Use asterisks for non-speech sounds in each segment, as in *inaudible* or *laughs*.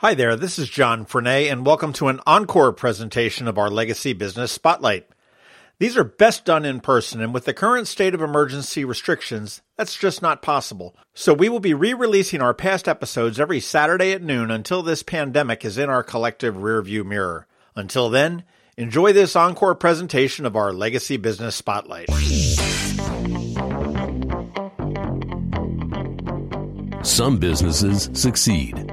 Hi there, this is John Frenaye, and welcome to an encore presentation of our Legacy Business Spotlight. These are best done in person, and with the current state of emergency restrictions, that's just not possible. So we will be re-releasing our past episodes every Saturday at noon until this pandemic is in our collective rearview mirror. Until then, enjoy this encore presentation of our Legacy Business Spotlight. Some businesses succeed,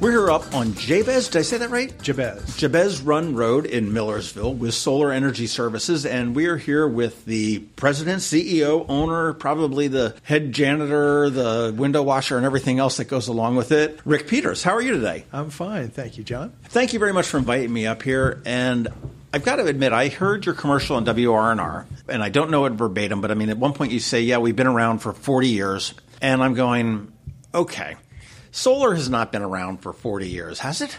We're here up on Jabez. Did I say that right? Jabez. Jabez Run Road in Millersville with Solar Energy Services, and we are here with the president, CEO, owner, probably the head janitor, the window washer, and everything else that goes along with it. Rick Peters, how are you today? I'm fine, thank you, John. Thank you very much for inviting me up here. And I've got to admit, I heard your commercial on WRNR, and I don't know it verbatim, but I mean, at one point you say, "Yeah, we've been around for 40 years," and I'm going, "Okay." Solar has not been around for 40 years, has it?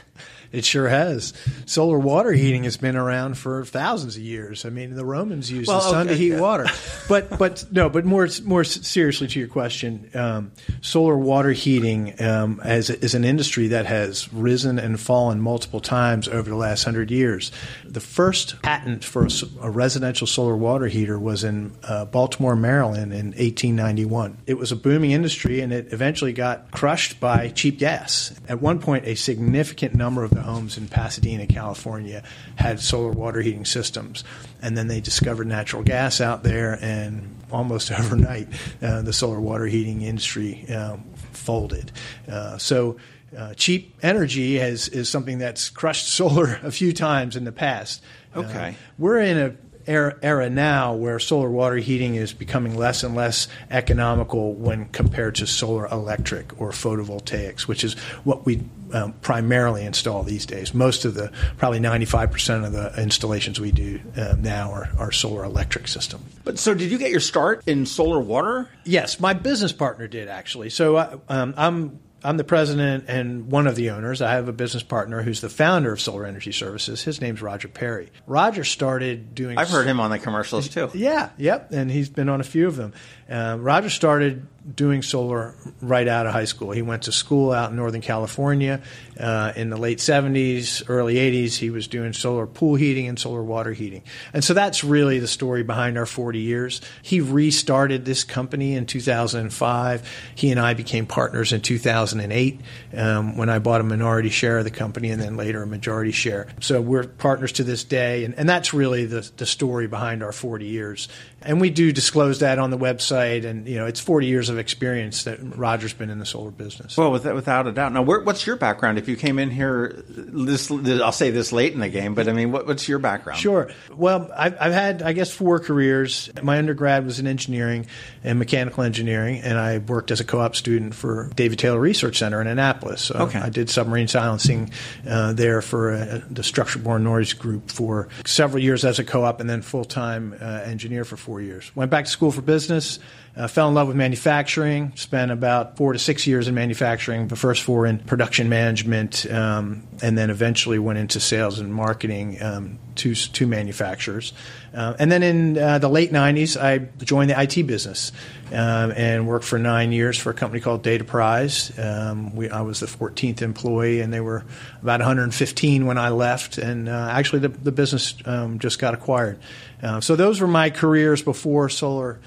It sure has. Solar water heating has been around for thousands of years. I mean, the Romans used Well, the sun okay, to heat yeah. water. But but no, but more more seriously to your question, um, solar water heating um, as is an industry that has risen and fallen multiple times over the last hundred years. The first patent for a residential solar water heater was in uh, Baltimore, Maryland, in 1891. It was a booming industry, and it eventually got crushed by cheap gas. At one point, a significant number of the homes in Pasadena, California, had solar water heating systems, and then they discovered natural gas out there, and almost *laughs* overnight, uh, the solar water heating industry um, folded. Uh, so. Uh, cheap energy has, is something that's crushed *laughs* solar a few times in the past. Uh, Okay. we're in a era, era now where solar water heating is becoming less and less economical when compared to solar electric or photovoltaics, which is what we um, primarily install these days. Most of the, probably 95% of the installations we do um, now are, are solar electric system. But so, did you get your start in solar water? Yes, my business partner did actually. So I, um, I'm I'm the president and one of the owners. I have a business partner who's the founder of Solar Energy Services. His name's Roger Perry. Roger started doing. I've heard him on the commercials too. Yeah, yep, and he's been on a few of them. Uh, Roger started doing solar right out of high school. He went to school out in Northern California uh, in the late 70s, early 80s. He was doing solar pool heating and solar water heating. And so that's really the story behind our 40 years. He restarted this company in 2005. He and I became partners in 2008 um, when I bought a minority share of the company and then later a majority share. So we're partners to this day. And, and that's really the, the story behind our 40 years. And we do disclose that on the website. And, you know, it's 40 years of experience that Roger's been in the solar business. Well, with, without a doubt. Now, what's your background? If you came in here, this, I'll say this late in the game, but I mean, what, what's your background? Sure. Well, I've, I've had, I guess, four careers. My undergrad was in engineering and mechanical engineering, and I worked as a co-op student for David Taylor Research Center in Annapolis. So Okay. I did submarine silencing uh, there for uh, the structure-borne noise group for several years as a co-op, and then full-time uh, engineer for four years. Went back to school for business. Uh, fell in love with manufacturing. Spent about four to six years in manufacturing. The first four in production management, um, and then eventually went into sales and marketing um, to to manufacturers. Uh, and then in uh, the late '90s, I joined the IT business um, and worked for nine years for a company called Dataprise. Um, we, I was the 14th employee, and they were about 115 when I left. And uh, actually, the, the business um, just got acquired. Uh, so those were my careers before solar.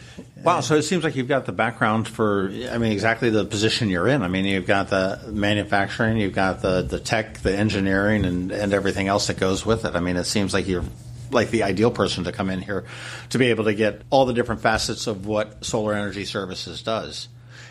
Wow, so it seems like you've got the background for, I mean, exactly the position you're in. I mean, you've got the manufacturing, you've got the, the tech, the engineering, and, and everything else that goes with it. I mean, it seems like you're like the ideal person to come in here to be able to get all the different facets of what Solar Energy Services does.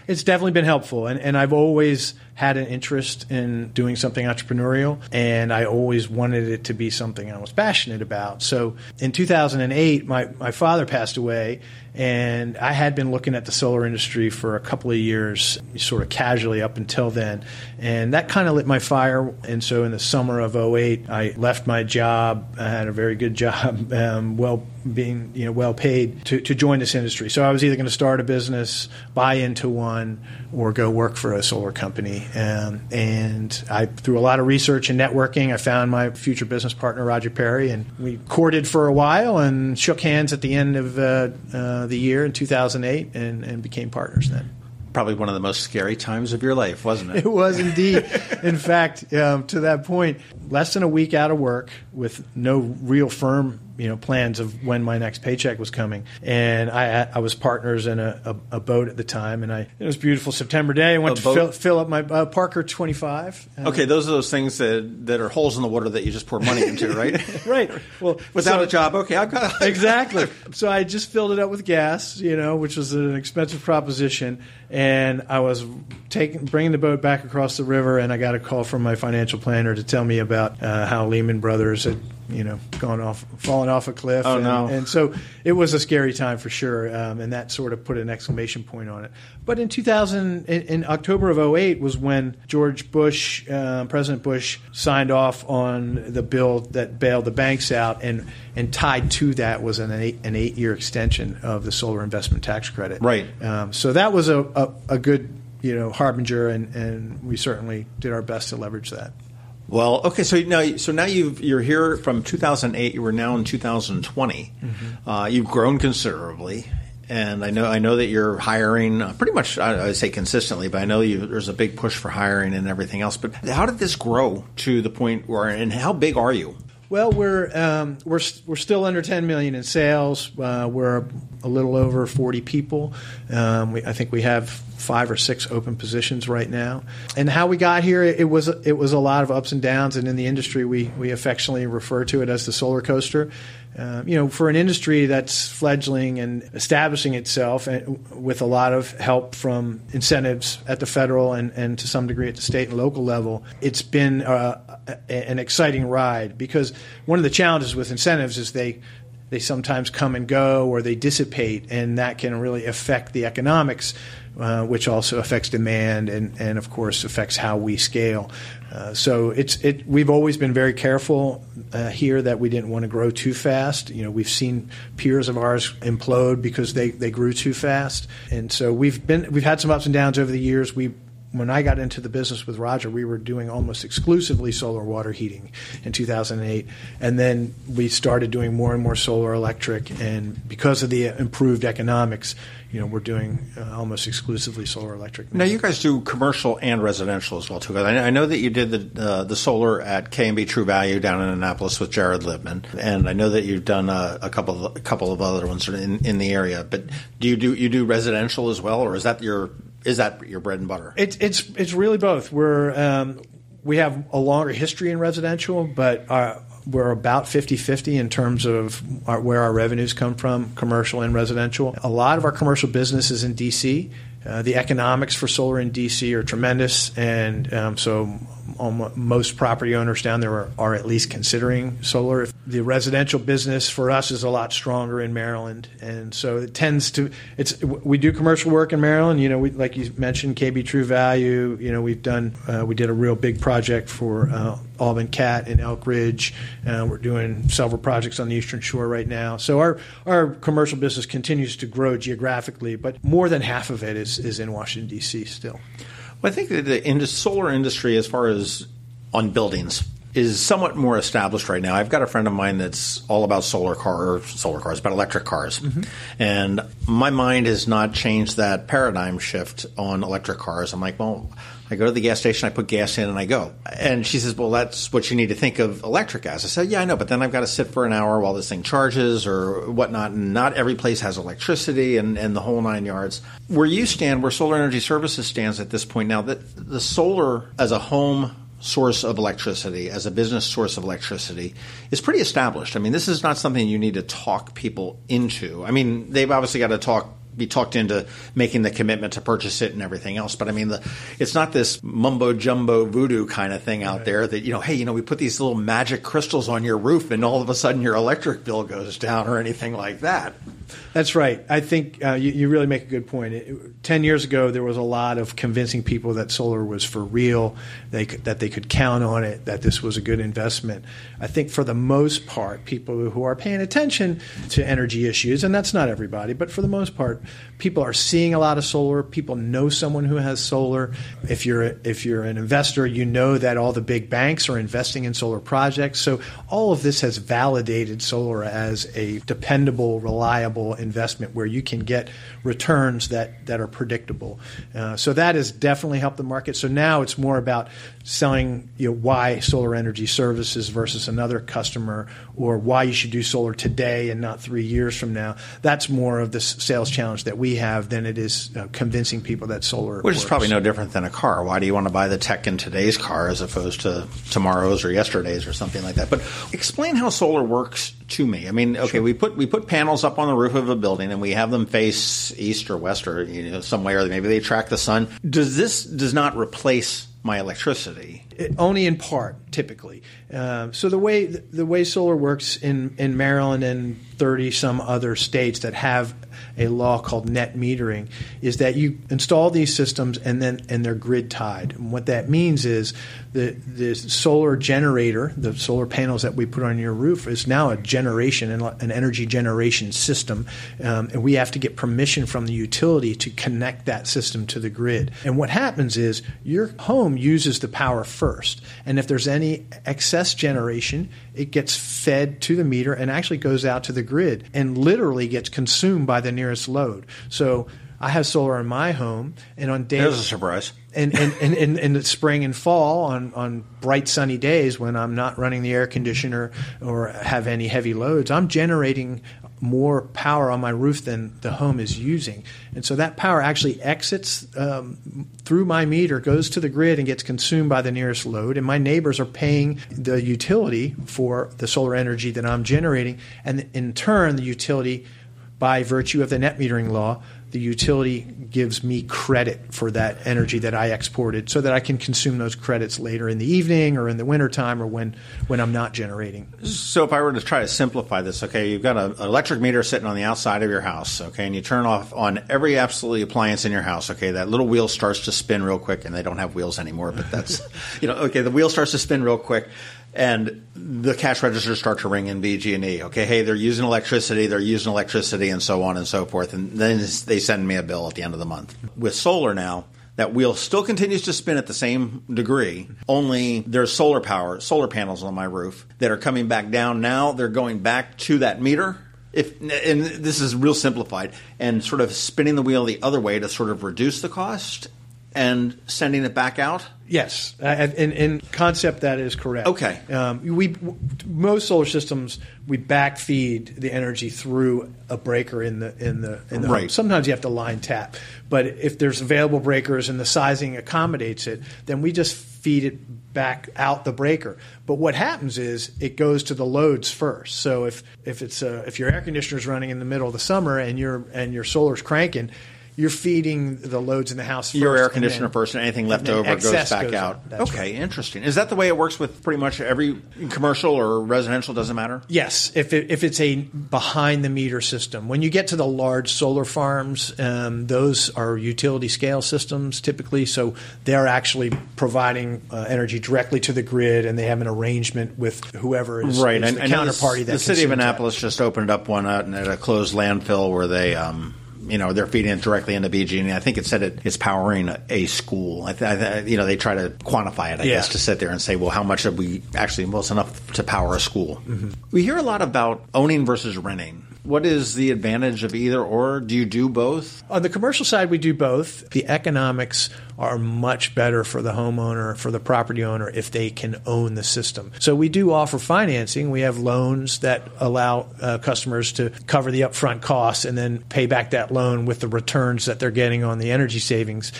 It's definitely been helpful, and, and I've always had an interest in doing something entrepreneurial, and I always wanted it to be something I was passionate about. So in 2008, my, my father passed away, and I had been looking at the solar industry for a couple of years, sort of casually up until then. And that kind of lit my fire. And so in the summer of 08, I left my job. I had a very good *laughs* job, um, well being you know well paid to, to join this industry. So I was either going to start a business, buy into one, or go work for a solar company. Um, and I through a lot of research and networking, I found my future business partner Roger Perry, and we courted for a while and shook hands at the end of uh, uh, the year in 2008, and, and became partners then probably one of the most scary times of your life, wasn't it? *laughs* It was indeed. *laughs* In fact, um, to that point, less than a week out of work with no real firm you know plans of when my next paycheck was coming. And I I was partners in a, a, a boat at the time, and I it was a beautiful September day. I went a to fill, fill, up my uh, Parker 25. Uh, okay, those are those things that that are holes in the water that you just pour money into, *laughs* right? right. Well, without so, a job, okay, I've got exactly. So I just filled it up with gas, you know, which was an expensive proposition, and I was taking bringing the boat back across the river, and I got a call from my financial planner to tell me about uh, how Lehman Brothers had you know, gone off, fallen off a cliff. Oh and, no! And so it was a scary time for sure, um, and that sort of put an exclamation point on it. But in 2000, in, in October of 08 was when George Bush, uh, President Bush, signed off on the bill that bailed the banks out, and and tied to that was an eight, an eight year extension of the solar investment tax credit. Right. Um, so that was a, a, a good you know harbinger, and, and we certainly did our best to leverage that. Well, okay, so now so now you are here from 2008. You were now in 2020. Mm-hmm. Uh, you've grown considerably, and I know I know that you're hiring uh, pretty much. I, I say consistently, but I know you, there's a big push for hiring and everything else. But how did this grow to the point where, and how big are you? Well, we're um, we're we're still under 10 million in sales. Uh, we're a little over 40 people. Um, we, I think we have five or six open positions right now. And how we got here, it was it was a lot of ups and downs. And in the industry, we we affectionately refer to it as the solar coaster. Uh, you know, for an industry that's fledgling and establishing itself and with a lot of help from incentives at the federal and, and to some degree at the state and local level, it's been uh, an exciting ride because one of the challenges with incentives is they they sometimes come and go or they dissipate, and that can really affect the economics, uh, which also affects demand and, and of course affects how we scale. Uh, so it's it. We've always been very careful uh, here that we didn't want to grow too fast. You know, we've seen peers of ours implode because they, they grew too fast, and so we've been we've had some ups and downs over the years. We when I got into the business with Roger, we were doing almost exclusively solar water heating in 2008. And then we started doing more and more solar electric. And because of the improved economics, you know, we're doing uh, almost exclusively solar electric. Now. you guys do commercial and residential as well, too. I know that you did the uh, the solar at K&B True Value down in Annapolis with Jared Littmann, and I know that you've done a, a couple of, a couple of other ones in, in the area. But do you do you do residential as well, or is that your is that your bread and butter? It's it's it's really both. We're um, we have a longer history in residential, but our, we're about 50-50 in terms of our, where our revenues come from, commercial and residential. A lot of our commercial business is in DC. Uh, the economics for solar in DC are tremendous, and um, so most property owners down there are, are, at least considering solar. The residential business for us is a lot stronger in Maryland, and so it tends to. It's we do commercial work in Maryland. You know, we, like you mentioned, K&B True Value. You know, we've done uh, we did a real big project for uh, Cat in Elkridge. Uh, we're doing several projects on the Eastern Shore right now. So our our commercial business continues to grow geographically, but more than half of it is is in Washington D.C. still. Well, I think that the solar industry, as far as on buildings, is somewhat more established right now. I've got a friend of mine that's all about solar car solar cars, about electric cars, mm-hmm. and my mind has not changed that paradigm shift on electric cars. I'm like, well, I go to the gas station, I put gas in, and I go. And she says, "Well, that's what you need to think of electric as." I said, "Yeah, I know, but then I've got to sit for an hour while this thing charges or whatnot. And not every place has electricity and, and the whole nine yards." Where you stand, where Solar Energy Services stands at this point now, that the solar as a home source of electricity, as a business source of electricity, is pretty established. I mean, this is not something you need to talk people into. I mean, they've obviously got to talk be talked into making the commitment to purchase it and everything else. But I mean, the, it's not this mumbo jumbo voodoo kind of thing out right. there that, you know, hey, you know, we put these little magic crystals on your roof and all of a sudden your electric bill goes down or anything like that. That's right. I think uh, you, you, really make a good point. It, Ten years ago, there was a lot of convincing people that solar was for real, they could, that they could count on it, that this was a good investment. I think for the most part, people who are paying attention to energy issues, and that's not everybody, but for the most part, people are seeing a lot of solar. People know someone who has solar. If you're if you're an investor, you know that all the big banks are investing in solar projects. So all of this has validated solar as a dependable, reliable investment where you can get returns that that are predictable. Uh, so that has definitely helped the market. So now it's more about selling you know, why solar energy services versus another customer or why you should do solar today and not three years from now. That's more of the sales challenge that we have than it is uh, convincing people that solar Which works. is probably no different than a car. Why do you want to buy the tech in today's car as opposed to tomorrow's or yesterday's or something like that? But explain how solar works to me. I mean, okay, sure. we put we put panels up on the roof of a building and we have them face east or west or you know some way or maybe they track the sun. Does this does not replace my electricity. It, only in part, typically. Uh, so the way the way solar works in in Maryland and thirty some other states that have a law called net metering is that you install these systems and then and they're grid tied. And what that means is the the solar generator, the solar panels that we put on your roof, is now a generation and an energy generation system, um, and we have to get permission from the utility to connect that system to the grid. And what happens is your home uses the power first, and if there's any excess generation, it gets fed to the meter and actually goes out to the grid and literally gets consumed by the nearest load. So I have solar in my home, and on days there's a surprise. And and in the spring and fall, on, on bright sunny days when I'm not running the air conditioner or have any heavy loads, I'm generating more power on my roof than the home is using. And so that power actually exits um, through my meter, goes to the grid, and gets consumed by the nearest load. And my neighbors are paying the utility for the solar energy that I'm generating. And in turn, the utility, by virtue of the net metering law, the utility gives me credit for that energy that I exported so that I can consume those credits later in the evening or in the wintertime or when, when I'm not generating. So if I were to try to simplify this, okay, you've got an electric meter sitting on the outside of your house, okay, and you turn off on every absolutely appliance in your house, okay, that little wheel starts to spin real quick and they don't have wheels anymore, but that's, *laughs* you know, okay, the wheel starts to spin real quick and the cash registers start to ring in BG&E. Okay, hey, they're using electricity, they're using electricity, and so on and so forth. And then they send me a bill at the end of the month. With solar now, that wheel still continues to spin at the same degree, only there's solar power, solar panels on my roof that are coming back down. Now they're going back to that meter. If and this is real simplified, and sort of spinning the wheel the other way to sort of reduce the cost and sending it back out? Yes, uh, in, in concept that is correct. Okay. Um, we most solar systems we backfeed the energy through a breaker in the in the in the right. home. Sometimes you have to line tap, but if there's available breakers and the sizing accommodates it, then we just feed it back out the breaker. But what happens is it goes to the loads first. So if if it's a, if your air conditioner is running in the middle of the summer and your and your solar's cranking you're feeding the loads in the house. Your air conditioner then, first, and anything left over goes back goes out. Okay, right. interesting. Is that the way it works with pretty much every commercial or residential? Doesn't matter. Yes, if it, if it's a behind the meter system. When you get to the large solar farms, um, those are utility scale systems typically. So they're actually providing uh, energy directly to the grid, and they have an arrangement with whoever is, right. Is the and, counterparty. the city of Annapolis that. just opened up one out at a closed landfill where they. Um, you know they're feeding it directly into BG, and I think it said it is powering a, school. I, th- I th- you know they try to quantify it, I yeah. guess, to sit there and say, well, how much have we actually? Well, it's enough to power a school. Mm-hmm. We hear a lot about owning versus renting. What is the advantage of either or? Do you do both? On the commercial side, we do both. The economics are much better for the homeowner, for the property owner, if they can own the system. So we do offer financing. We have loans that allow uh, customers to cover the upfront costs and then pay back that loan with the returns that they're getting on the energy savings.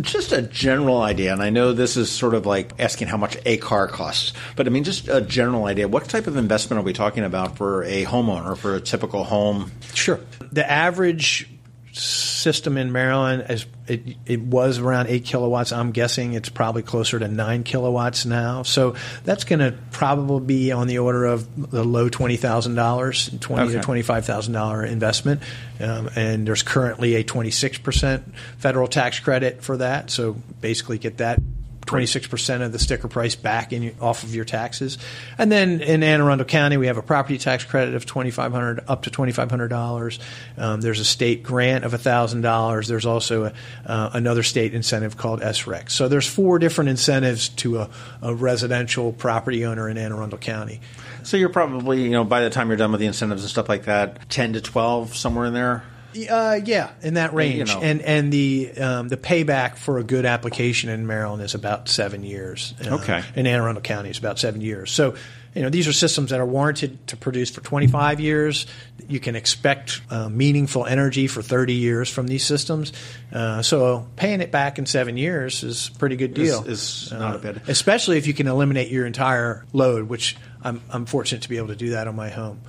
Just a general idea, and I know this is sort of like asking how much a car costs, but I mean, just a general idea. What type of investment are we talking about for a homeowner, for a typical home? Sure. The average system in Maryland, as it, it was around eight kilowatts. I'm guessing it's probably closer to nine kilowatts now. So that's going to probably be on the order of the low twenty thousand dollars, twenty Okay. to twenty five thousand dollar investment. Um, and there's currently a twenty six percent federal tax credit for that. So basically, get that 26% of the sticker price back in off of your taxes. And then in Anne Arundel County, we have a property tax credit of 2500 up to $2,500. Um, there's a state grant of $1,000. There's also a, uh, another state incentive called SREC. So there's four different incentives to a, a residential property owner in Anne Arundel County. So you're probably, you know, by the time you're done with the incentives and stuff like that, 10 to 12, somewhere in there? Uh, yeah, in that range, know. and and the um, the payback for a good application in Maryland is about seven years. Uh, Okay. in Anne Arundel County, it's about seven years. So, you know, these are systems that are warranted to produce for 25 years. You can expect uh, meaningful energy for 30 years from these systems. Uh, so, paying it back in seven years is a pretty good deal. Is- is not a bad- especially if you can eliminate your entire load, which I'm I'm fortunate to be able to do that on my home.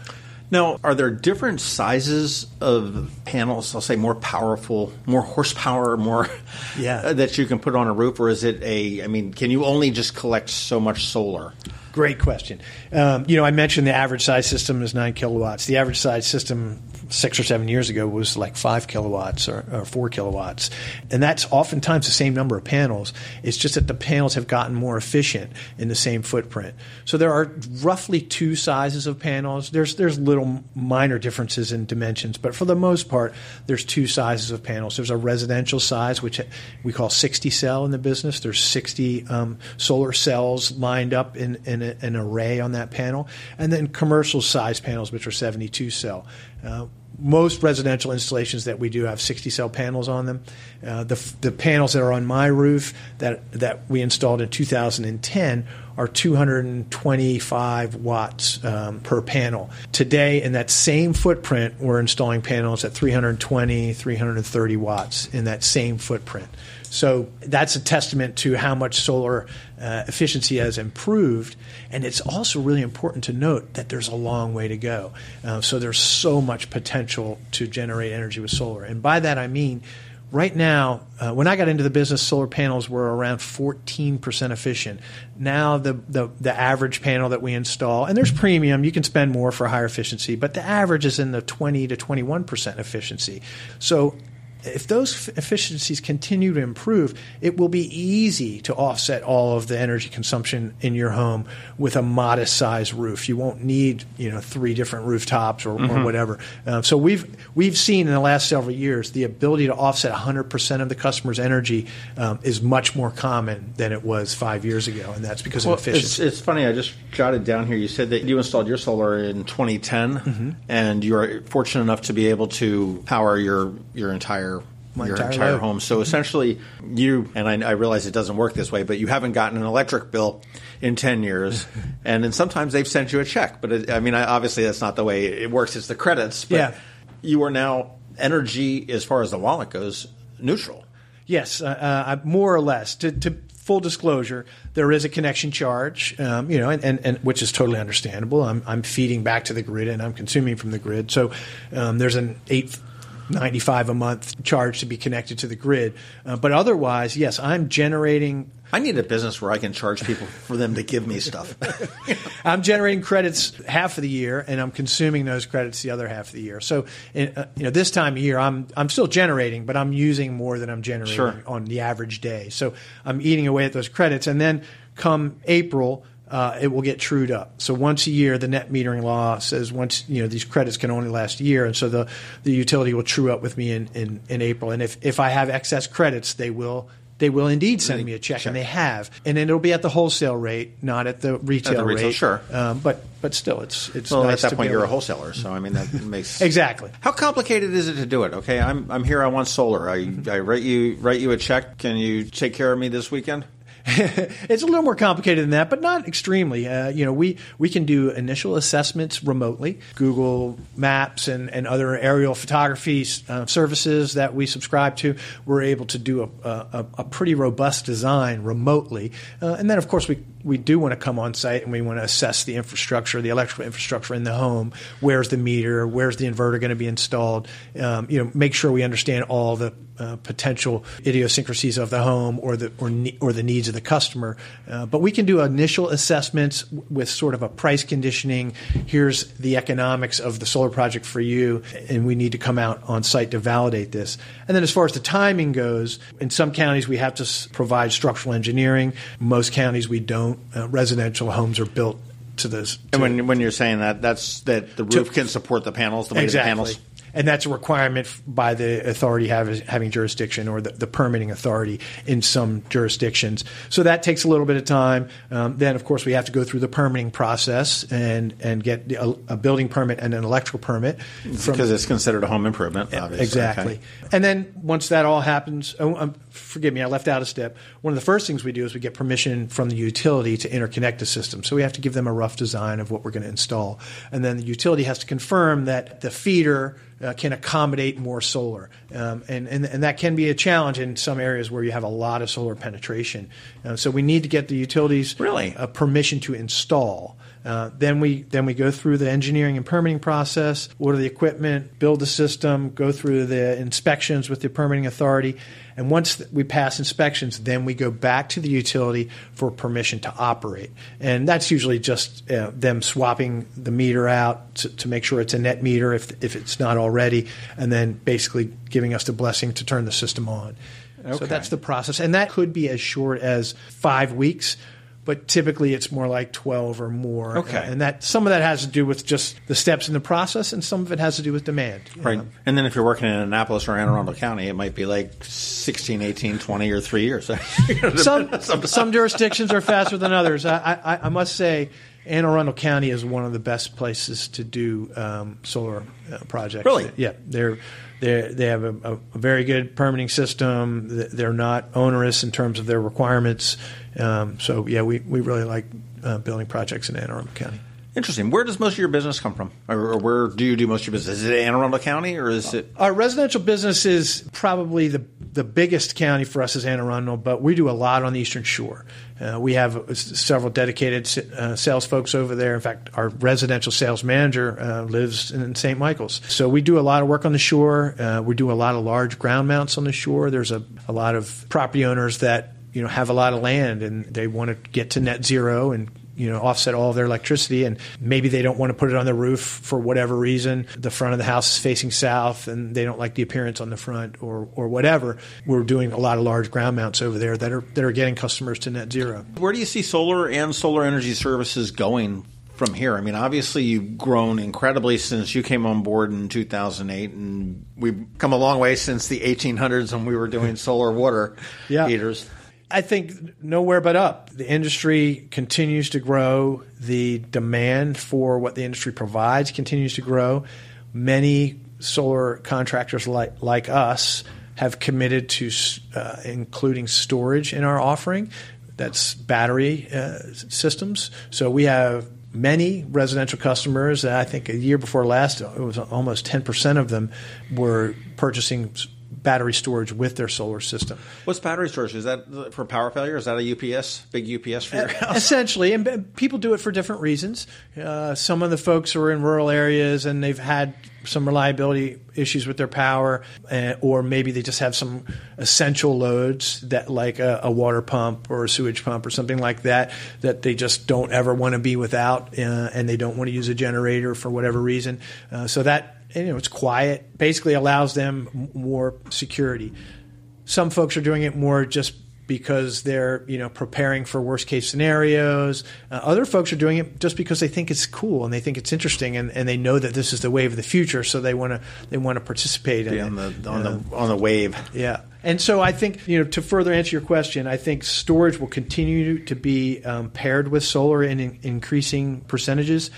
Now, are there different sizes of panels? I'll say more powerful, more horsepower, more Yeah. *laughs* that you can put on a roof, or is it a? I mean, can you only just collect so much solar? Great question. Um, you know, I mentioned the average size system is nine kilowatts. The average size system six or seven years ago was like five kilowatts or, or four kilowatts. And that's oftentimes the same number of panels. It's just that the panels have gotten more efficient in the same footprint. So there are roughly two sizes of panels. There's, there's little minor differences in dimensions, but for the most part, there's two sizes of panels. There's a residential size, which we call 60 cell in the business. There's 60 um, solar cells lined up in, in a, an array on that panel. And then commercial size panels, which are 72 cell. Uh, most residential installations that we do have 60 cell panels on them. Uh, the, the panels that are on my roof that, that we installed in 2010 are 225 watts um, per panel. Today, in that same footprint, we're installing panels at 320, 330 watts in that same footprint. So that's a testament to how much solar uh, efficiency has improved. And it's also really important to note that there's a long way to go. Uh, so there's so much potential to generate energy with solar. And by that I mean, right now, uh, when I got into the business, solar panels were around 14% efficient. Now, the, the, the average panel that we install, and there's premium, you can spend more for higher efficiency, but the average is in the 20 to 21% efficiency. So if those efficiencies continue to improve, it will be easy to offset all of the energy consumption in your home with a modest size roof. You won't need you know three different rooftops or, or whatever. Uh, so we've we've seen in the last several years the ability to offset 100% of the customer's energy um, is much more common than it was five years ago, and that's because Well, of efficiency. it's, it's funny. I just jotted down here. You said that you installed your solar in 2010, Mm-hmm. and you are fortunate enough to be able to power your your entire My your entire entire, home. So essentially, you and I, I realize it doesn't work this way, but you haven't gotten an electric bill in 10 years, *laughs* and then sometimes they've sent you a check. But it, I mean, I, obviously that's not the way it works. It's the credits. But Yeah. you are now energy as far as the wallet goes neutral. Yes, uh, uh, more or less. To, to full disclosure, there is a connection charge, um, you know, and, and, and which is totally understandable. I'm, I'm feeding back to the grid and I'm consuming from the grid, so um, there's an eight. 95 a month charge to be connected to the grid. Uh, but otherwise, yes, I'm generating I need a business where I can charge people for them to give me stuff. *laughs* I'm generating credits half of the year, and I'm consuming those credits the other half of the year. So, uh, you know, this time of year, I'm I'm still generating, but I'm using more than I'm generating Sure. on the average day. So, I'm eating away at those credits, and then come April. Uh, it will get trued up. So once a year, the net metering law says once you know these credits can only last a year, and so the the utility will true up with me in, in, in April. And if, if I have excess credits, they will they will indeed send me a check, and they have. And then it'll be at the wholesale rate, not at the retail retail, rate. sure. Um, but but still, it's it's Well, nice at that point, you're a wholesaler, so I mean that *laughs* makes Exactly. How complicated is it to do it? Okay, I'm I'm here. I want solar. I, I write you write you a check. Can you take care of me this weekend? *laughs* it's a little more complicated than that, but not extremely. Uh, you know, we we can do initial assessments remotely. Google Maps and, and other aerial photography uh, services that we subscribe to, we're able to do a, a, a pretty robust design remotely. Uh, and then, of course, we we do want to come on site and we want to assess the infrastructure, the electrical infrastructure in the home. Where's the meter? Where's the inverter going to be installed? Um, you know, make sure we understand all the uh, potential idiosyncrasies of the home or the or, ne- or the needs of the customer. Uh, but we can do initial assessments with sort of a price conditioning. Here's the economics of the solar project for you, and we need to come out on site to validate this. And then as far as the timing goes, in some counties we have to s- provide structural engineering. Most counties we don't. Uh, residential homes are built to this. And when when you're saying that, that's that the roof can support the panels, the weight exactly. of the panels. And that's a requirement by the authority have, having jurisdiction or the, the, permitting authority in some jurisdictions. So that takes a little bit of time. Um, then, of course, we have to go through the permitting process and, and get a, a building permit and an electrical permit. because it's considered a home improvement, obviously. Exactly. Okay. And then once that all happens, oh, um, forgive me, I left out a step. One of the first things we do is we get permission from the utility to interconnect the system. So we have to give them a rough design of what we're going to install. And then the utility has to confirm that the feeder uh, can accommodate more solar. Um, and, and, and that can be a challenge in some areas where you have a lot of solar penetration. Uh, so we need to get the utilities Really? uh, permission to install. Uh, then we then we go through the engineering and permitting process, order the equipment, build the system, go through the inspections with the permitting authority, and once we pass inspections, then we go back to the utility for permission to operate. And that's usually just uh, them swapping the meter out to, to make sure it's a net meter if if it's not already, and then basically giving us the blessing to turn the system on. So that's the process, and that could be as short as five weeks but typically it's more like 12 or more. Okay. And that some of that has to do with just the steps in the process and some of it has to do with demand. Right. know. And then if you're working in Annapolis or Anne Arundel County, it might be like 16, 18, 20, or three years. *laughs* Some, some jurisdictions are faster than others. I, I, I must say Anne Arundel County is one of the best places to do um, solar uh, projects. Really? Yeah. They're, they're, they have a, a very good permitting system. They're not onerous in terms of their requirements. Um, so, yeah, we, we really like uh, building projects in Anne Arundel County. Interesting. Where does most of your business come from? Or, or where do you do most of your business? Is it Anne Arundel County or is it? Our residential business is probably the the biggest county for us is Anne Arundel, but we do a lot on the Eastern Shore. Uh, we have uh, several dedicated uh, sales folks over there. In fact, our residential sales manager uh, lives in St. Michael's. So we do a lot of work on the shore. Uh, we do a lot of large ground mounts on the shore. There's a, a lot of property owners that you know have a lot of land and they want to get to net zero and you know offset all of their electricity and maybe they don't want to put it on the roof for whatever reason the front of the house is facing south and they don't like the appearance on the front or or whatever we're doing a lot of large ground mounts over there that are that are getting customers to net zero Where do you see solar and solar energy services going from here? I mean, obviously you've grown incredibly since you came on board in 2008, and we've come a long way since the 1800s when we were doing *laughs* solar water Yeah. heaters. I think nowhere but up. The industry continues to grow. The demand for what the industry provides continues to grow. Many solar contractors like like us have committed to uh, including storage in our offering. That's battery uh, systems. So we have many residential customers. I think a year before last, it was almost 10% of them were purchasing battery storage with their solar system. What's battery storage? Is that for power failure? Is that a UPS, big UPS for your house? Essentially, and people do it for different reasons. Uh, some of the folks are in rural areas and they've had some reliability issues with their power, uh, or maybe they just have some essential loads that, like a, a water pump or a sewage pump or something like that, that they just don't ever want to be without, uh, and they don't want to use a generator for whatever reason. Uh, so that you know, it's quiet, basically allows them more security. Some folks are doing it more just because they're you know preparing for worst case scenarios. Uh, other folks are doing it just because they think it's cool and they think it's interesting and, and they know that this is the wave of the future, so they want to they want to participate in Be it. on the on the on the wave. Yeah. And so I think, you know, to further answer your question, I think storage will continue to be um, paired with solar in, in increasing percentages.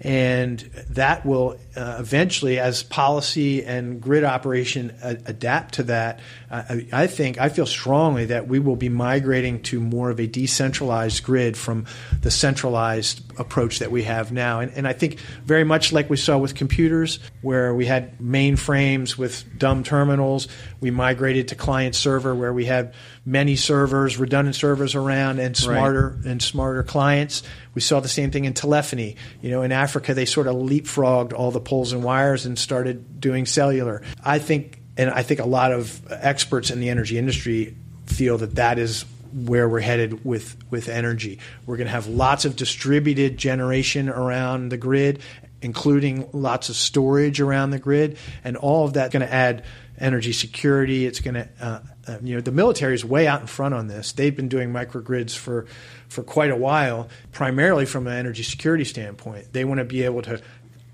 and that will uh, eventually, as policy and grid operation uh, adapt to that, uh, I, I think I feel strongly that we will be migrating to more of a decentralized grid from the centralized approach that we have now. And, and I think very much like we saw with computers, where we had mainframes with dumb terminals, we migrated to client server, where we had many servers, redundant servers around, and smarter right. and smarter clients. We saw the same thing in telephony. You know, in Africa, they sort of leapfrogged all the poles and wires and started doing cellular. I think, and I think a lot of experts in the energy industry feel that that is where we're headed with with energy. We're going to have lots of distributed generation around the grid, including lots of storage around the grid, and all of that going to add energy security. It's going to, uh, uh, you know, the military is way out in front on this. They've been doing microgrids for for quite a while, primarily from an energy security standpoint. They want to be able to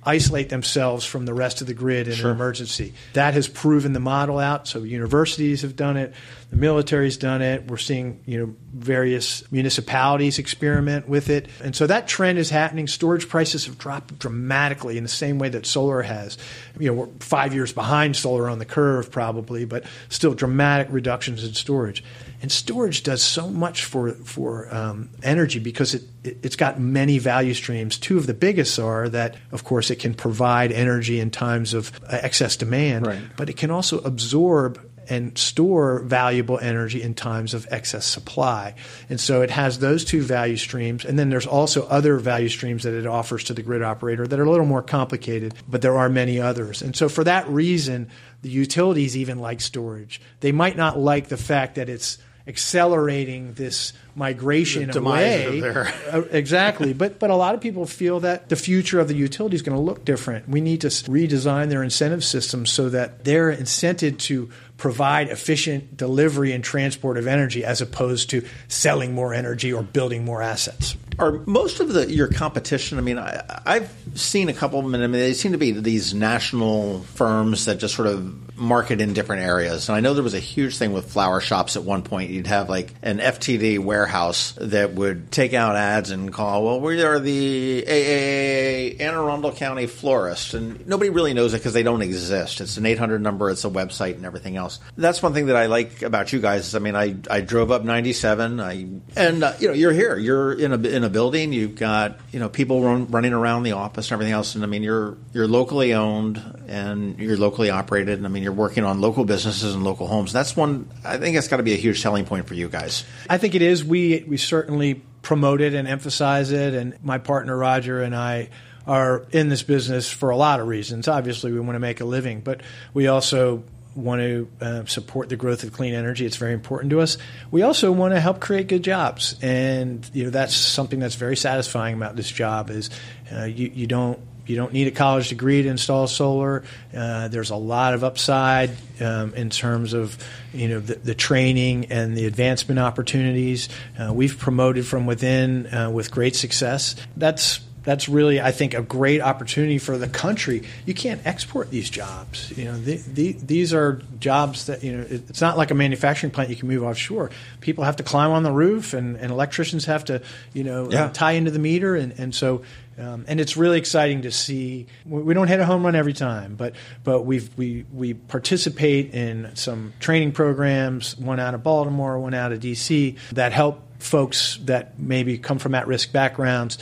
isolate themselves from the rest of the grid in sure. an emergency. That has proven the model out. So universities have done it, the military's done it. We're seeing you know various municipalities experiment with it, and so that trend is happening. Storage prices have dropped dramatically in the same way that solar has. You know, we're five years behind solar on the curve probably, but still dramatic reductions in storage. And storage does so much for for um, energy because it, it has got many value streams. Two of the biggest are that, of course, it can provide energy in times of uh, excess demand, right. but it can also absorb and store valuable energy in times of excess supply. And so it has those two value streams. And then there's also other value streams that it offers to the grid operator that are a little more complicated, but there are many others. And so for that reason, the utilities even like storage. They might not like the fact that it's accelerating this migration away. *laughs* uh, exactly, but but a lot of people feel that the future of the utility is going to look different. We need to redesign their incentive systems so that they're incented to provide efficient delivery and transport of energy as opposed to selling more energy or building more assets. Are most of the your competition? I mean, I, have seen a couple of them. I mean, they seem to be these national firms that just sort of market in different areas. And I know there was a huge thing with flower shops at one point. You'd have like an FTD warehouse that would take out ads and call, well, we are the AAA Anne Arundel County florist. And nobody really knows it because they don't exist. It's an 800 number, it's a website and everything else. That's one thing that I like about you guys. Is, I mean, I, I drove up 97 I, and, uh, you know, you're here. You're in a, in a building. You've got, you know, people run, running around the office and everything else. And I mean, you're, you're locally owned and you're locally operated. And I mean, you're working on local businesses and local homes. That's one. I think that's got to be a huge selling point for you guys. I think it is. We we certainly promote it and emphasize it. And my partner Roger and I are in this business for a lot of reasons. Obviously, we want to make a living, but we also want to uh, support the growth of clean energy. It's very important to us. We also want to help create good jobs, and you know that's something that's very satisfying about this job. Is uh, you you don't you don't need a college degree to install solar. Uh, there's a lot of upside um, in terms of you know the, the, training and the advancement opportunities. Uh, we've promoted from within uh, with great success. That's that's really, I think, a great opportunity for the country. You can't export these jobs. You know, the, the, these are jobs that you know. It's not like a manufacturing plant you can move offshore. People have to climb on the roof, and, and electricians have to, you know, yeah. tie into the meter, and, and so um, and it's really exciting to see. We don't hit a home run every time, but but we we we participate in some training programs. One out of Baltimore, one out of D.C. that help folks that maybe come from at-risk backgrounds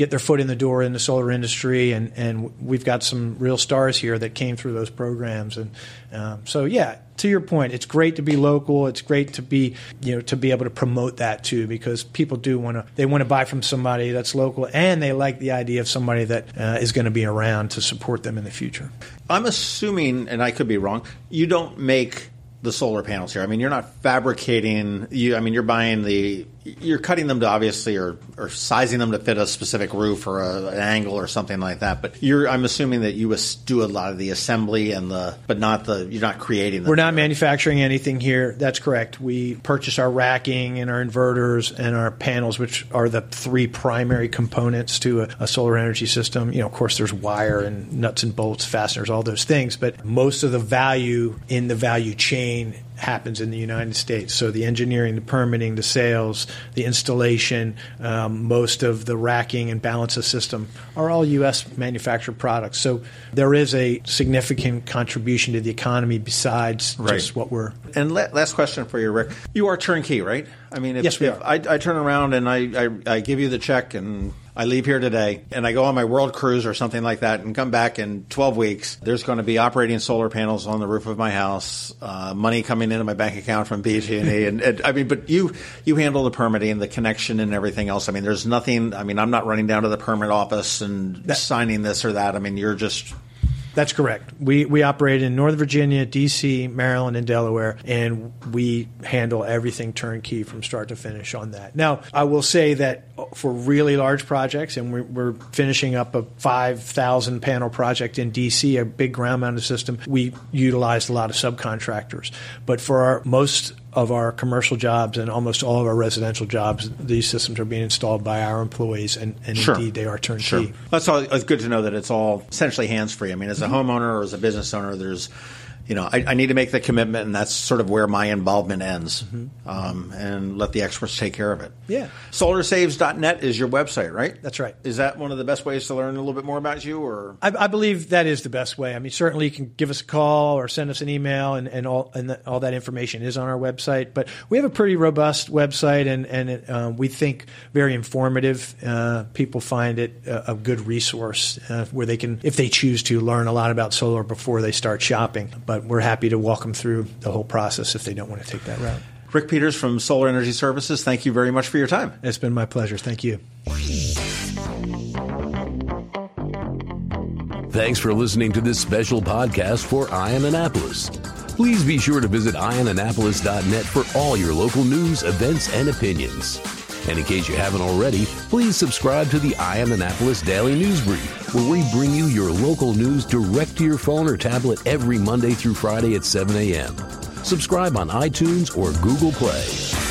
get their foot in the door in the solar industry, and, and we've got some real stars here that came through those programs. And um, so, yeah, to your point, it's great to be local. It's great to be you know to be able to promote that too, because people do want to they want to buy from somebody that's local, and they like the idea of somebody that uh, is going to be around to support them in the future. I'm assuming, and I could be wrong, you don't make the solar panels here. I mean, you're not fabricating. You, I mean, you're buying the you're cutting them to obviously or, or sizing them to fit a specific roof or a, an angle or something like that. But you're, I'm assuming that you do a lot of the assembly and the, but not the, you're not creating. We're not manufacturing anything here. That's correct. We purchase our racking and our inverters and our panels, which are the three primary components to a, a solar energy system. You know, of course, there's wire and nuts and bolts, fasteners, all those things. But most of the value in the value chain happens in the United States. So the engineering, the permitting, the sales, the installation, um, most of the racking and balance of system are all U.S. manufactured products. So there is a significant contribution to the economy besides Right. just what we're. And la- last question for you, Rick. You are turnkey, right? I mean, if, Yes, we if are. I, I turn around and I, I, I give you the check and I leave here today and I go on my world cruise or something like that and come back in 12 weeks, there's going to be operating solar panels on the roof of my house, uh, money coming into my bank account from BG&E. and, and I mean, but you, you handle the permitting, the connection and everything else. I mean, there's nothing, I mean, I'm not running down to the permit office and signing this or that. I mean, you're just, That's correct. We we operate in Northern Virginia, D.C., Maryland, and Delaware, and we handle everything turnkey from start to finish on that. Now, I will say that for really large projects, and we're, we're finishing up a 5,000 panel project in D.C., a big ground mounted system, we utilized a lot of subcontractors. But for our most of our commercial jobs and almost all of our residential jobs, these systems are being installed by our employees, and, and Sure. indeed they are turnkey. Sure. That's all. It's good to know that it's all essentially hands free. I mean, as a Mm-hmm. homeowner or as a business owner, there's, you know, I, I need to make the commitment, and that's sort of where my involvement ends, um, and let the experts take care of it. Mm-hmm. Yeah. SolarSaves.net is your website, right? That's right. Is that one of the best ways to learn a little bit more about you, or? I, I believe that is the best way. I mean, certainly you can give us a call or send us an email, and, and all and the, all that information is on our website. But we have a pretty robust website, and and it, um, we think very informative. Uh, people find it a, a good resource uh, where they can, if they choose to, learn a lot about solar before they start shopping. But we're happy to walk them through the whole process if they don't want to take that route. Rick Peters from Solar Energy Services, thank you very much for your time. It's been my pleasure. Thank you. Thanks for listening to this special podcast for Eye On Annapolis. Please be sure to visit eyeonannapolis.net for all your local news, events, and opinions. And in case you haven't already, please subscribe to the Eye On Annapolis Daily News Brief, where we bring you your local news direct to your phone or tablet every Monday through Friday at 7 a.m. Subscribe on iTunes or Google Play.